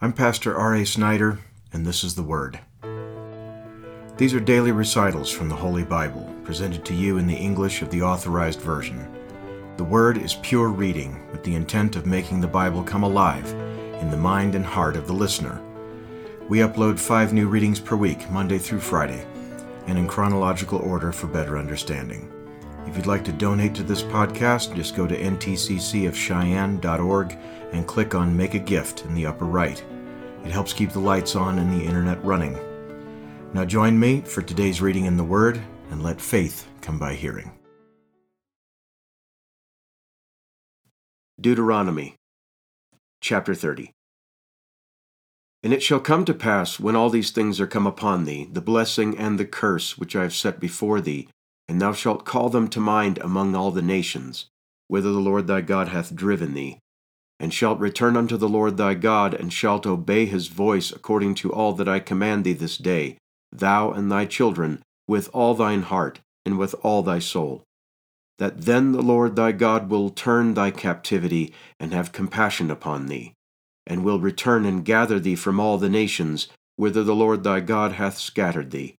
I'm Pastor R.A. Snider, and this is the Word. These are daily recitals from the Holy Bible, presented to you in the English of the Authorized Version. The Word is pure reading with the intent of making the Bible come alive in the mind and heart of the listener. We upload five new readings per week, Monday through Friday, and in chronological order for better understanding. If you'd like to donate to this podcast, just go to ntccofcheyenne.org and click on Make a Gift in the upper right. It helps keep the lights on and the internet running. Now join me for today's reading in the Word and let faith come by hearing. Deuteronomy chapter 30. And it shall come to pass, when all these things are come upon thee, the blessing and the curse which I have set before thee, and thou shalt call them to mind among all the nations, whither the Lord thy God hath driven thee, and shalt return unto the Lord thy God, and shalt obey his voice according to all that I command thee this day, thou and thy children, with all thine heart, and with all thy soul. That then the Lord thy God will turn thy captivity, and have compassion upon thee, and will return and gather thee from all the nations, whither the Lord thy God hath scattered thee.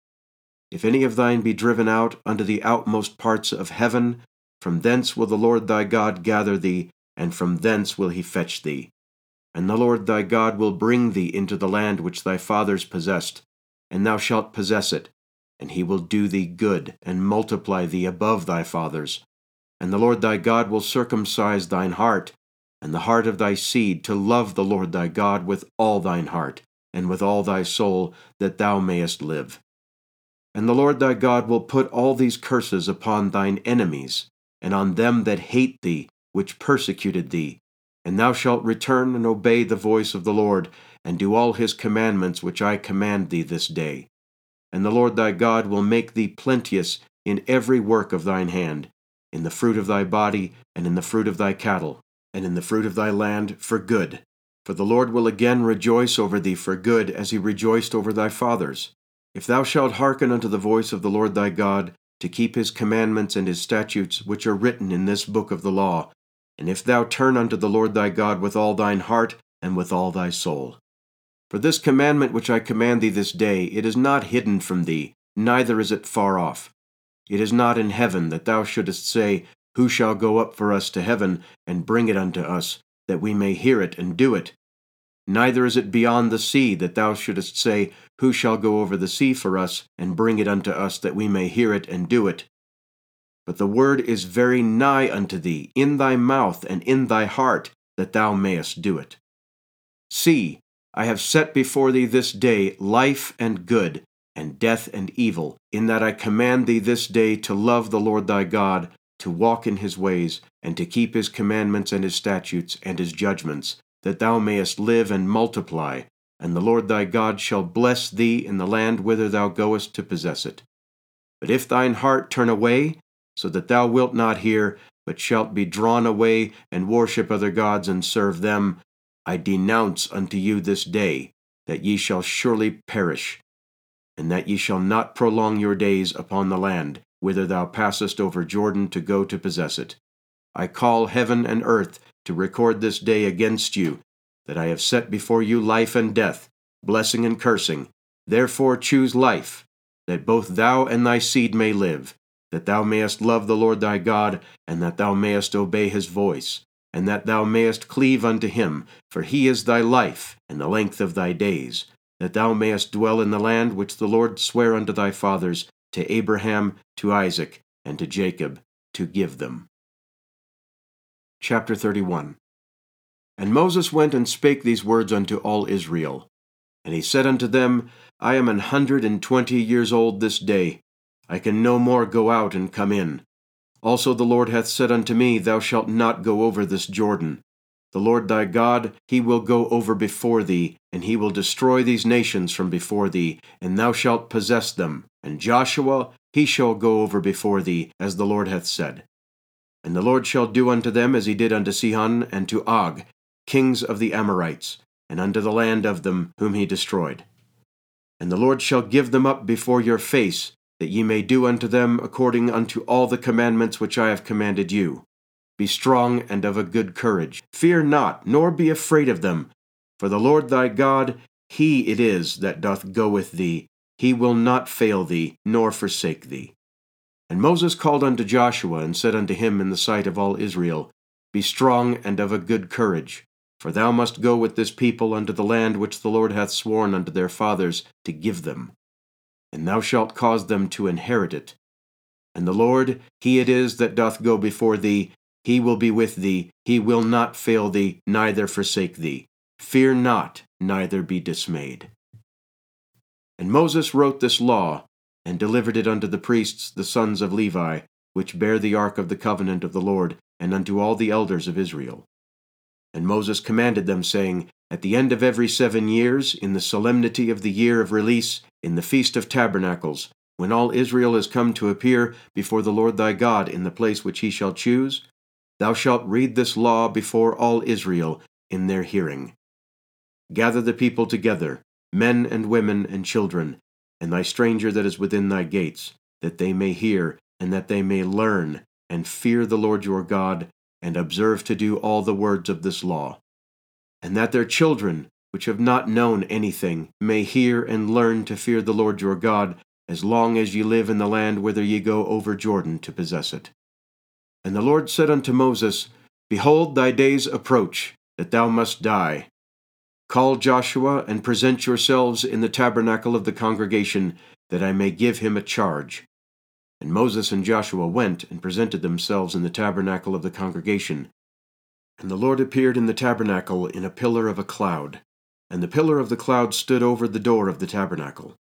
If any of thine be driven out unto the outmost parts of heaven, from thence will the Lord thy God gather thee, and from thence will he fetch thee. And the Lord thy God will bring thee into the land which thy fathers possessed, and thou shalt possess it, and he will do thee good, and multiply thee above thy fathers. And the Lord thy God will circumcise thine heart, and the heart of thy seed, to love the Lord thy God with all thine heart, and with all thy soul, that thou mayest live. And the Lord thy God will put all these curses upon thine enemies, and on them that hate thee, which persecuted thee. And thou shalt return and obey the voice of the Lord, and do all his commandments which I command thee this day. And the Lord thy God will make thee plenteous in every work of thine hand, in the fruit of thy body, and in the fruit of thy cattle, and in the fruit of thy land for good. For the Lord will again rejoice over thee for good, as he rejoiced over thy fathers. If thou shalt hearken unto the voice of the Lord thy God, to keep his commandments and his statutes, which are written in this book of the law, and if thou turn unto the Lord thy God with all thine heart and with all thy soul. For this commandment which I command thee this day, it is not hidden from thee, neither is it far off. It is not in heaven that thou shouldest say, Who shall go up for us to heaven, and bring it unto us, that we may hear it and do it? Neither is it beyond the sea that thou shouldest say, Who shall go over the sea for us, and bring it unto us, that we may hear it and do it? But the word is very nigh unto thee, in thy mouth and in thy heart, that thou mayest do it. See, I have set before thee this day life and good, and death and evil, in that I command thee this day to love the Lord thy God, to walk in his ways, and to keep his commandments and his statutes and his judgments, that thou mayest live and multiply, and the Lord thy God shall bless thee in the land whither thou goest to possess it. But if thine heart turn away, so that thou wilt not hear, but shalt be drawn away and worship other gods and serve them, I denounce unto you this day that ye shall surely perish, and that ye shall not prolong your days upon the land whither thou passest over Jordan to go to possess it. I call heaven and earth to record this day against you, that I have set before you life and death, blessing and cursing. Therefore choose life, that both thou and thy seed may live that thou mayest love the Lord thy God, and that thou mayest obey his voice, and that thou mayest cleave unto him, for he is thy life, and the length of thy days, that thou mayest dwell in the land which the Lord sware unto thy fathers, to Abraham, to Isaac, and to Jacob, to give them. Chapter 31 And Moses went and spake these words unto all Israel. And he said unto them, I am an hundred and twenty years old this day, I can no more go out and come in. Also the Lord hath said unto me, Thou shalt not go over this Jordan. The Lord thy God, he will go over before thee, and he will destroy these nations from before thee, and thou shalt possess them. And Joshua, he shall go over before thee, as the Lord hath said. And the Lord shall do unto them as he did unto Sihon and to Og, kings of the Amorites, and unto the land of them whom he destroyed. And the Lord shall give them up before your face, that ye may do unto them according unto all the commandments which I have commanded you. Be strong and of a good courage. Fear not, nor be afraid of them. For the Lord thy God, he it is that doth go with thee, he will not fail thee, nor forsake thee. And Moses called unto Joshua, and said unto him in the sight of all Israel, Be strong and of a good courage, for thou must go with this people unto the land which the Lord hath sworn unto their fathers to give them. And thou shalt cause them to inherit it. And the Lord, he it is that doth go before thee, he will be with thee, he will not fail thee, neither forsake thee. Fear not, neither be dismayed. And Moses wrote this law, and delivered it unto the priests, the sons of Levi, which bear the ark of the covenant of the Lord, and unto all the elders of Israel. And Moses commanded them, saying, At the end of every seven years, in the solemnity of the year of release, in the feast of tabernacles, when all Israel is come to appear before the Lord thy God in the place which he shall choose, thou shalt read this law before all Israel in their hearing. Gather the people together, men and women and children, and thy stranger that is within thy gates, that they may hear, and that they may learn, and fear the Lord your God, and observe to do all the words of this law. And that their children, which have not known anything, may hear and learn to fear the Lord your God, as long as ye live in the land whither ye go over Jordan to possess it. And the Lord said unto Moses, Behold, thy days approach, that thou must die. Call Joshua, and present yourselves in the tabernacle of the congregation, that I may give him a charge. And Moses and Joshua went and presented themselves in the tabernacle of the congregation. And the Lord appeared in the tabernacle in a pillar of a cloud, and the pillar of the cloud stood over the door of the tabernacle.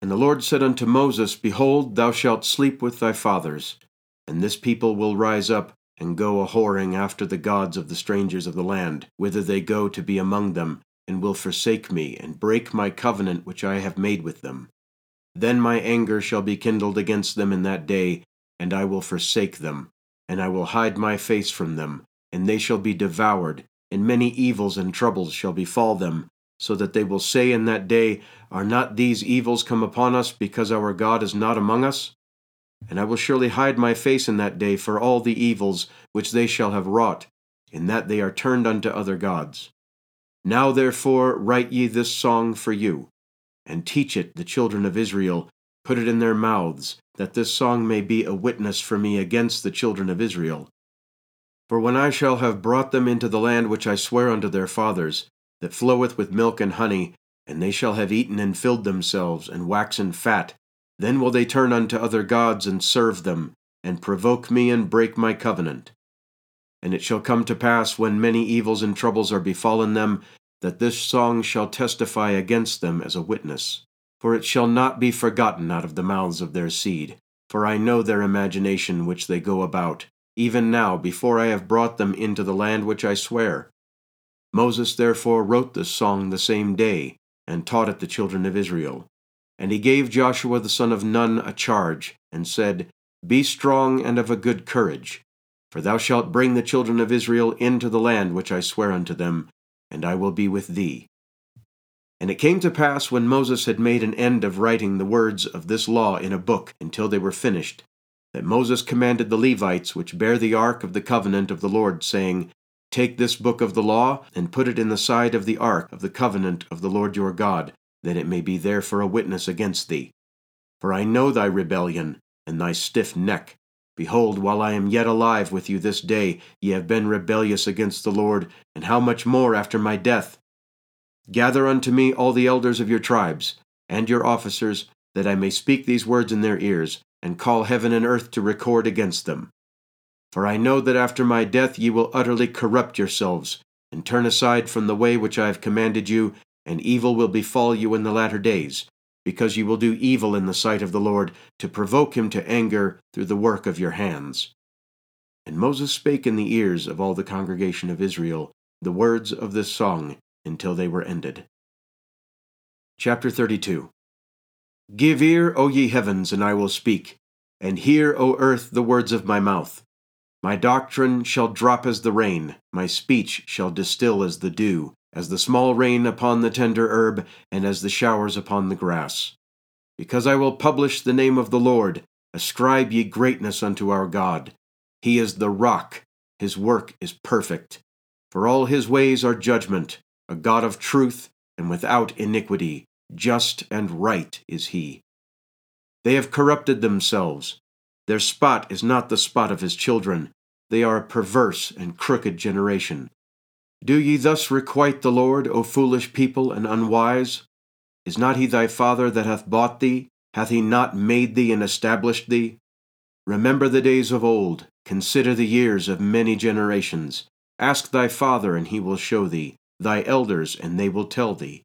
And the Lord said unto Moses, Behold, thou shalt sleep with thy fathers, and this people will rise up and go a whoring after the gods of the strangers of the land, whither they go to be among them, and will forsake me, and break my covenant which I have made with them. Then my anger shall be kindled against them in that day, and I will forsake them, and I will hide my face from them, and they shall be devoured, and many evils and troubles shall befall them, so that they will say in that day, Are not these evils come upon us, because our God is not among us? And I will surely hide my face in that day for all the evils which they shall have wrought, in that they are turned unto other gods. Now therefore write ye this song for you, and teach it the children of Israel, put it in their mouths, that this song may be a witness for me against the children of Israel. For when I shall have brought them into the land which I swear unto their fathers, that floweth with milk and honey, and they shall have eaten and filled themselves, and waxen fat, then will they turn unto other gods and serve them, and provoke me and break my covenant. And it shall come to pass, when many evils and troubles are befallen them, that this song shall testify against them as a witness. For it shall not be forgotten out of the mouths of their seed. For I know their imagination which they go about, even now, before I have brought them into the land which I swear. Moses therefore wrote this song the same day, and taught it the children of Israel. And he gave Joshua the son of Nun a charge, and said, Be strong and of a good courage, for thou shalt bring the children of Israel into the land which I swear unto them, and I will be with thee. And it came to pass when Moses had made an end of writing the words of this law in a book until they were finished, that Moses commanded the Levites which bear the ark of the covenant of the Lord, saying, Take this book of the law, and put it in the side of the ark of the covenant of the Lord your God, that it may be there for a witness against thee. For I know thy rebellion, and thy stiff neck, Behold, while I am yet alive with you this day, ye have been rebellious against the Lord, and how much more after my death? Gather unto me all the elders of your tribes, and your officers, that I may speak these words in their ears, and call heaven and earth to record against them. For I know that after my death ye will utterly corrupt yourselves, and turn aside from the way which I have commanded you, and evil will befall you in the latter days, because you will do evil in the sight of the Lord, to provoke him to anger through the work of your hands. And Moses spake in the ears of all the congregation of Israel the words of this song until they were ended. Chapter 32 Give ear, O ye heavens, and I will speak, and hear, O earth, the words of my mouth. My doctrine shall drop as the rain, my speech shall distill as the dew as the small rain upon the tender herb, and as the showers upon the grass. Because I will publish the name of the Lord, ascribe ye greatness unto our God. He is the rock, his work is perfect. For all his ways are judgment, a God of truth and without iniquity, just and right is he. They have corrupted themselves. Their spot is not the spot of his children. They are a perverse and crooked generation. Do ye thus requite the Lord, O foolish people and unwise? Is not he thy father that hath bought thee? Hath he not made thee and established thee? Remember the days of old, consider the years of many generations. Ask thy father, and he will show thee, thy elders, and they will tell thee.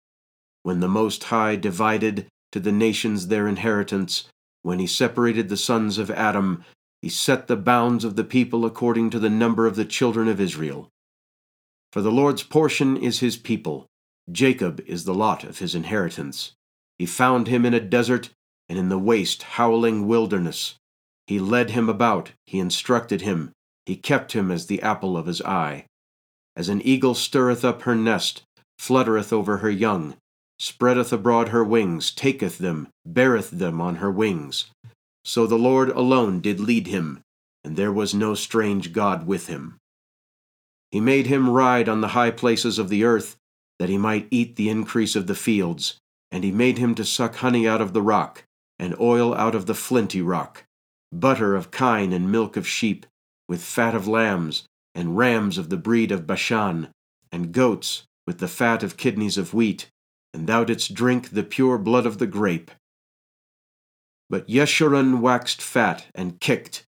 When the Most High divided to the nations their inheritance, when he separated the sons of Adam, he set the bounds of the people according to the number of the children of Israel. For the Lord's portion is his people, Jacob is the lot of his inheritance. He found him in a desert and in the waste, howling wilderness. He led him about, he instructed him, he kept him as the apple of his eye. As an eagle stirreth up her nest, fluttereth over her young, spreadeth abroad her wings, taketh them, beareth them on her wings. So the Lord alone did lead him, and there was no strange God with him. He made him ride on the high places of the earth, that he might eat the increase of the fields, and he made him to suck honey out of the rock, and oil out of the flinty rock, butter of kine and milk of sheep, with fat of lambs, and rams of the breed of Bashan, and goats, with the fat of kidneys of wheat, and thou didst drink the pure blood of the grape. But Yeshurun waxed fat and kicked.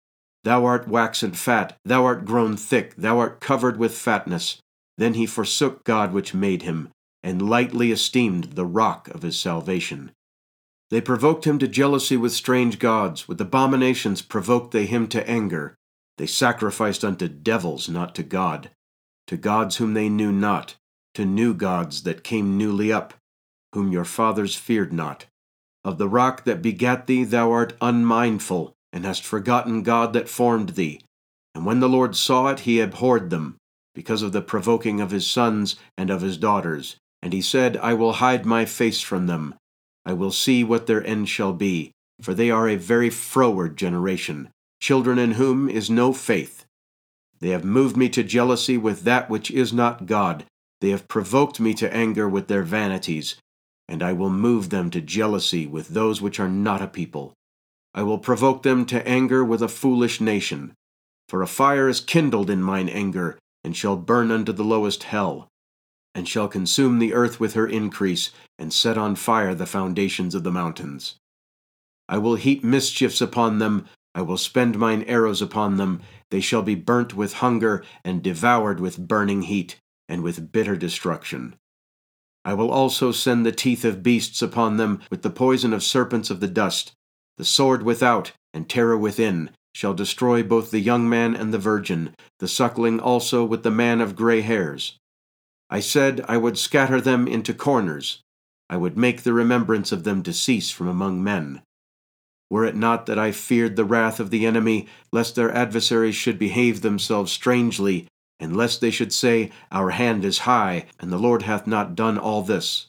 Thou art waxen fat, thou art grown thick, thou art covered with fatness. Then he forsook God which made him, and lightly esteemed the rock of his salvation. They provoked him to jealousy with strange gods, with abominations provoked they him to anger. They sacrificed unto devils, not to God, to gods whom they knew not, to new gods that came newly up, whom your fathers feared not. Of the rock that begat thee thou art unmindful, and hast forgotten God that formed thee. And when the Lord saw it, he abhorred them, because of the provoking of his sons and of his daughters. And he said, I will hide my face from them. I will see what their end shall be, for they are a very froward generation, children in whom is no faith. They have moved me to jealousy with that which is not God. They have provoked me to anger with their vanities and I will move them to jealousy with those which are not a people. I will provoke them to anger with a foolish nation. For a fire is kindled in mine anger, and shall burn unto the lowest hell, and shall consume the earth with her increase, and set on fire the foundations of the mountains. I will heap mischiefs upon them, I will spend mine arrows upon them, they shall be burnt with hunger, and devoured with burning heat, and with bitter destruction. I will also send the teeth of beasts upon them, with the poison of serpents of the dust. The sword without, and terror within, shall destroy both the young man and the virgin, the suckling also with the man of grey hairs. I said I would scatter them into corners. I would make the remembrance of them to cease from among men. Were it not that I feared the wrath of the enemy, lest their adversaries should behave themselves strangely, and lest they should say, Our hand is high, and the Lord hath not done all this.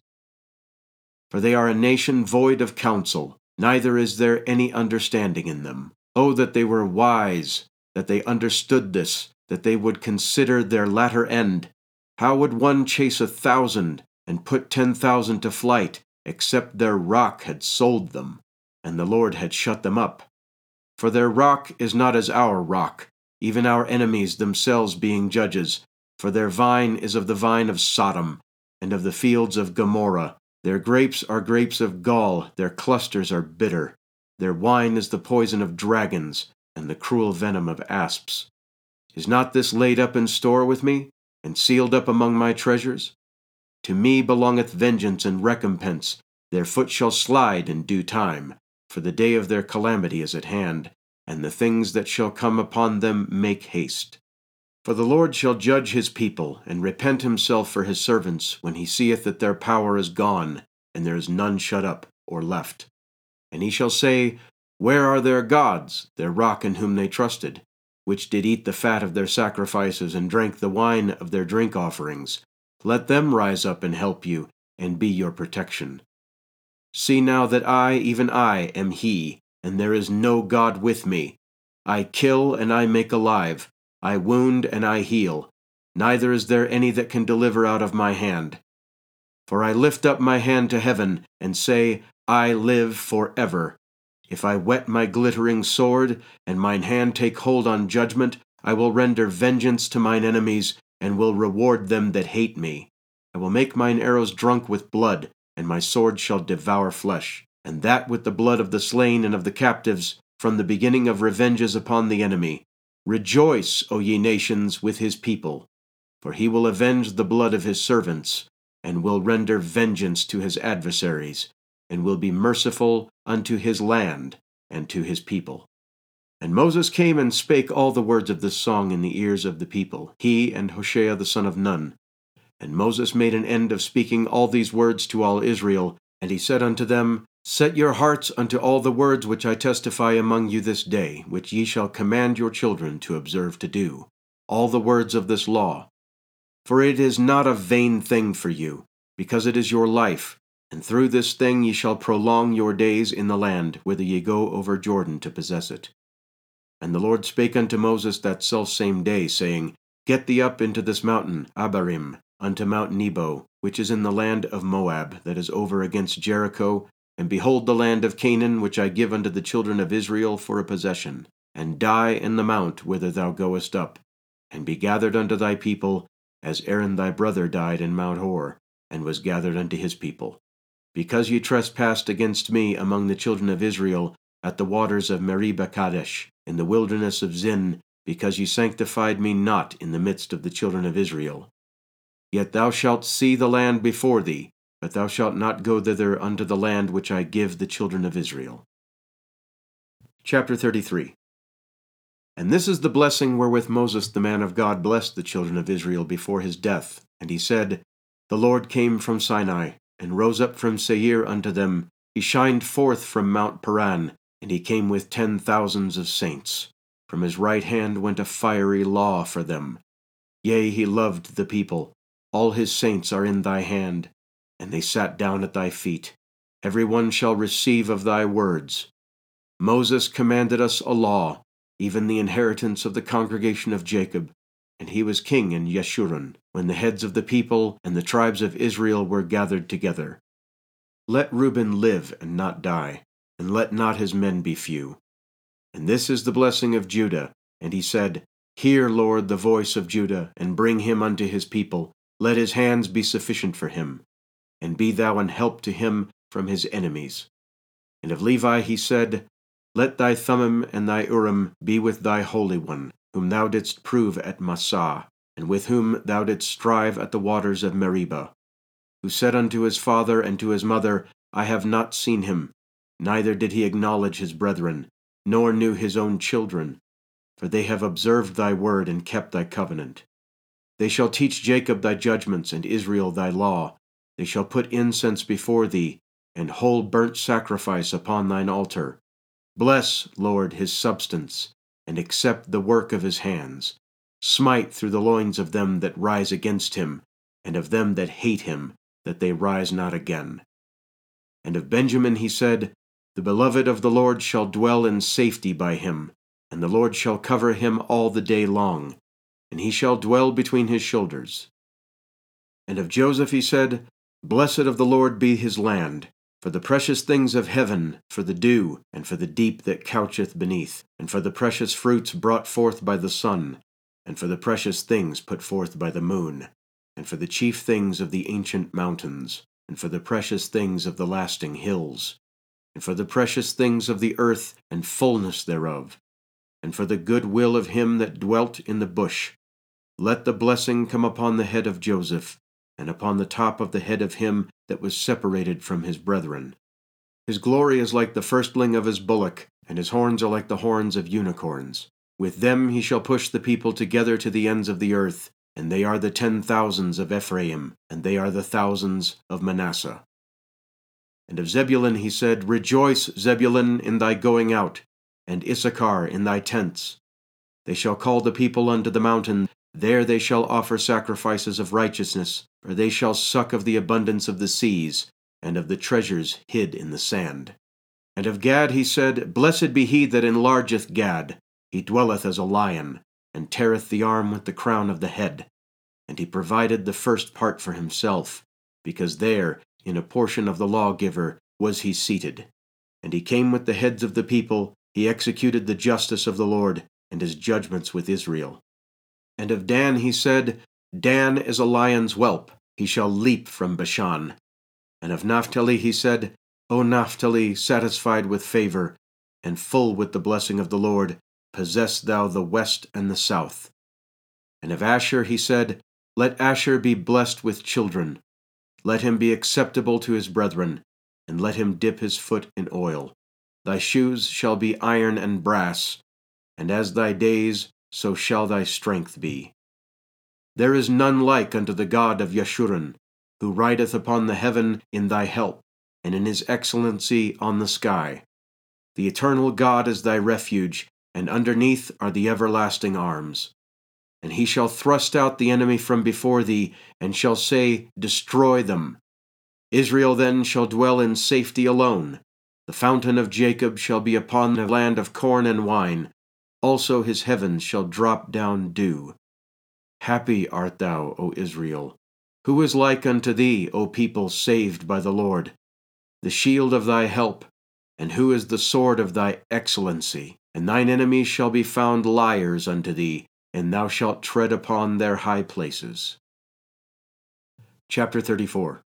For they are a nation void of counsel, neither is there any understanding in them. Oh, that they were wise, that they understood this, that they would consider their latter end. How would one chase a thousand, and put ten thousand to flight, except their rock had sold them, and the Lord had shut them up? For their rock is not as our rock, even our enemies themselves being judges. For their vine is of the vine of Sodom, and of the fields of Gomorrah. Their grapes are grapes of gall, their clusters are bitter. Their wine is the poison of dragons, and the cruel venom of asps. Is not this laid up in store with me, and sealed up among my treasures? To me belongeth vengeance and recompense. Their foot shall slide in due time, for the day of their calamity is at hand and the things that shall come upon them make haste. For the Lord shall judge his people, and repent himself for his servants, when he seeth that their power is gone, and there is none shut up or left. And he shall say, Where are their gods, their rock in whom they trusted, which did eat the fat of their sacrifices, and drank the wine of their drink offerings? Let them rise up and help you, and be your protection. See now that I, even I, am he, and there is no God with me. I kill and I make alive, I wound and I heal. Neither is there any that can deliver out of my hand. For I lift up my hand to heaven, and say, I live for ever. If I whet my glittering sword, and mine hand take hold on judgment, I will render vengeance to mine enemies, and will reward them that hate me. I will make mine arrows drunk with blood, and my sword shall devour flesh, and that with the blood of the slain and of the captives, from the beginning of revenges upon the enemy. Rejoice, O ye nations, with his people, for he will avenge the blood of his servants, and will render vengeance to his adversaries, and will be merciful unto his land and to his people. And Moses came and spake all the words of this song in the ears of the people, he and Hoshea the son of Nun. And Moses made an end of speaking all these words to all Israel, and he said unto them, Set your hearts unto all the words which I testify among you this day, which ye shall command your children to observe to do, all the words of this law. For it is not a vain thing for you, because it is your life, and through this thing ye shall prolong your days in the land, whither ye go over Jordan to possess it. And the Lord spake unto Moses that selfsame day, saying, Get thee up into this mountain, Abarim, unto Mount Nebo, which is in the land of Moab, that is over against Jericho, and behold the land of Canaan, which I give unto the children of Israel for a possession, and die in the mount whither thou goest up, and be gathered unto thy people, as Aaron thy brother died in Mount Hor, and was gathered unto his people. Because ye trespassed against me among the children of Israel at the waters of Meribah Kadesh, in the wilderness of Zin, because ye sanctified me not in the midst of the children of Israel. Yet thou shalt see the land before thee, but thou shalt not go thither unto the land which I give the children of Israel. Chapter 33 And this is the blessing wherewith Moses the man of God blessed the children of Israel before his death. And he said, The Lord came from Sinai, and rose up from Seir unto them. He shined forth from Mount Paran, and he came with ten thousands of saints. From his right hand went a fiery law for them. Yea, he loved the people. All his saints are in thy hand and they sat down at thy feet. Every one shall receive of thy words. Moses commanded us a law, even the inheritance of the congregation of Jacob, and he was king in Yeshurun, when the heads of the people and the tribes of Israel were gathered together. Let Reuben live and not die, and let not his men be few. And this is the blessing of Judah. And he said, Hear, Lord, the voice of Judah, and bring him unto his people. Let his hands be sufficient for him and be thou an help to him from his enemies. And of Levi he said, Let thy Thummim and thy Urim be with thy Holy One, whom thou didst prove at Massah, and with whom thou didst strive at the waters of Meribah, who said unto his father and to his mother, I have not seen him, neither did he acknowledge his brethren, nor knew his own children, for they have observed thy word and kept thy covenant. They shall teach Jacob thy judgments and Israel thy law, they shall put incense before thee, and whole burnt sacrifice upon thine altar. Bless, Lord, his substance, and accept the work of his hands. Smite through the loins of them that rise against him, and of them that hate him, that they rise not again. And of Benjamin he said, The beloved of the Lord shall dwell in safety by him, and the Lord shall cover him all the day long, and he shall dwell between his shoulders. And of Joseph he said, Blessed of the Lord be his land, for the precious things of heaven, for the dew, and for the deep that coucheth beneath, and for the precious fruits brought forth by the sun, and for the precious things put forth by the moon, and for the chief things of the ancient mountains, and for the precious things of the lasting hills, and for the precious things of the earth and fullness thereof, and for the good will of him that dwelt in the bush. Let the blessing come upon the head of Joseph, and upon the top of the head of him that was separated from his brethren. His glory is like the firstling of his bullock, and his horns are like the horns of unicorns. With them he shall push the people together to the ends of the earth, and they are the ten thousands of Ephraim, and they are the thousands of Manasseh. And of Zebulun he said, Rejoice, Zebulun, in thy going out, and Issachar in thy tents. They shall call the people unto the mountain, there they shall offer sacrifices of righteousness, for they shall suck of the abundance of the seas, and of the treasures hid in the sand. And of Gad he said, Blessed be he that enlargeth Gad. He dwelleth as a lion, and teareth the arm with the crown of the head. And he provided the first part for himself, because there, in a portion of the lawgiver, was he seated. And he came with the heads of the people, he executed the justice of the Lord, and his judgments with Israel. And of Dan he said, Dan is a lion's whelp, he shall leap from Bashan. And of Naphtali he said, O Naphtali, satisfied with favor, and full with the blessing of the Lord, possess thou the west and the south. And of Asher he said, Let Asher be blessed with children. Let him be acceptable to his brethren, and let him dip his foot in oil. Thy shoes shall be iron and brass, and as thy days, so shall thy strength be. There is none like unto the God of Yeshurun, who rideth upon the heaven in thy help, and in his excellency on the sky. The eternal God is thy refuge, and underneath are the everlasting arms. And he shall thrust out the enemy from before thee, and shall say, Destroy them. Israel then shall dwell in safety alone. The fountain of Jacob shall be upon the land of corn and wine. Also his heavens shall drop down dew. Happy art thou, O Israel. Who is like unto thee, O people saved by the Lord? The shield of thy help, and who is the sword of thy excellency? And thine enemies shall be found liars unto thee, and thou shalt tread upon their high places. Chapter 34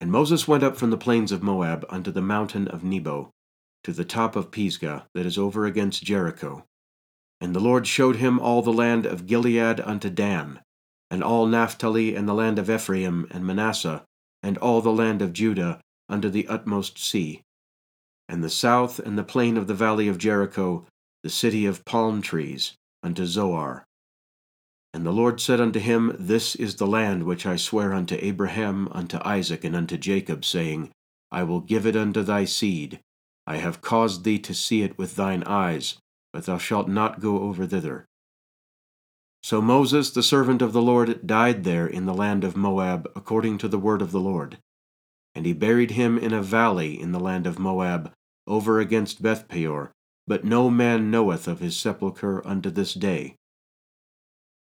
And Moses went up from the plains of Moab unto the mountain of Nebo, to the top of Pisgah, that is over against Jericho. And the Lord showed him all the land of Gilead unto Dan, and all Naphtali and the land of Ephraim and Manasseh, and all the land of Judah unto the utmost sea, and the south and the plain of the valley of Jericho, the city of palm trees, unto Zoar. And the Lord said unto him, This is the land which I swear unto Abraham, unto Isaac, and unto Jacob, saying, I will give it unto thy seed. I have caused thee to see it with thine eyes, but thou shalt not go over thither. So Moses, the servant of the Lord, died there in the land of Moab, according to the word of the Lord. And he buried him in a valley in the land of Moab, over against Bethpeor, but no man knoweth of his sepulchre unto this day.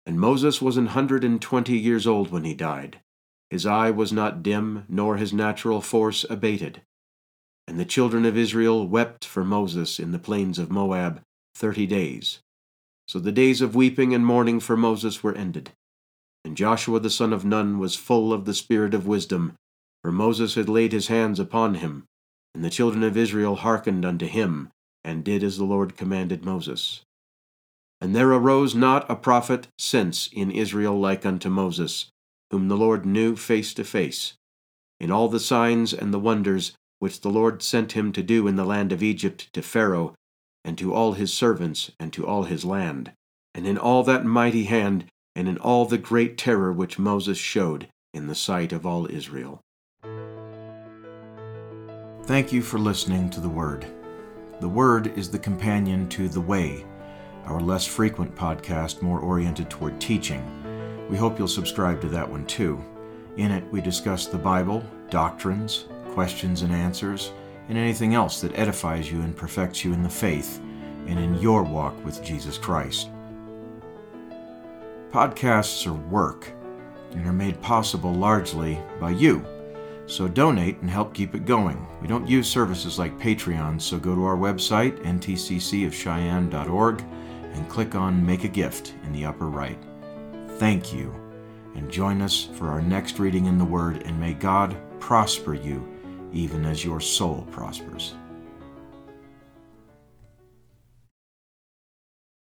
And Moses was an hundred and twenty years old when he died. His eye was not dim, nor his natural force abated. And the children of Israel wept for Moses in the plains of Moab thirty days. So the days of weeping and mourning for Moses were ended. And Joshua the son of Nun was full of the spirit of wisdom, for Moses had laid his hands upon him, and the children of Israel hearkened unto him, and did as the Lord commanded Moses. And there arose not a prophet since in Israel like unto Moses, whom the Lord knew face to face, in all the signs and the wonders which the Lord sent him to do in the land of Egypt to Pharaoh, and to all his servants, and to all his land, and in all that mighty hand, and in all the great terror which Moses showed in the sight of all Israel. Thank you for listening to the Word. The Word is the companion to The Way, our less frequent podcast more oriented toward teaching. We hope you'll subscribe to that one too. In it, we discuss the Bible, doctrines, questions and answers, and anything else that edifies you and perfects you in the faith and in your walk with Jesus Christ. Podcasts are work and are made possible largely by you so donate and help keep it going. We don't use services like Patreon, so go to our website, ntccofcheyenne.org, and click on Make a Gift in the upper right. Thank you, and join us for our next reading in the Word, and may God prosper you even as your soul prospers.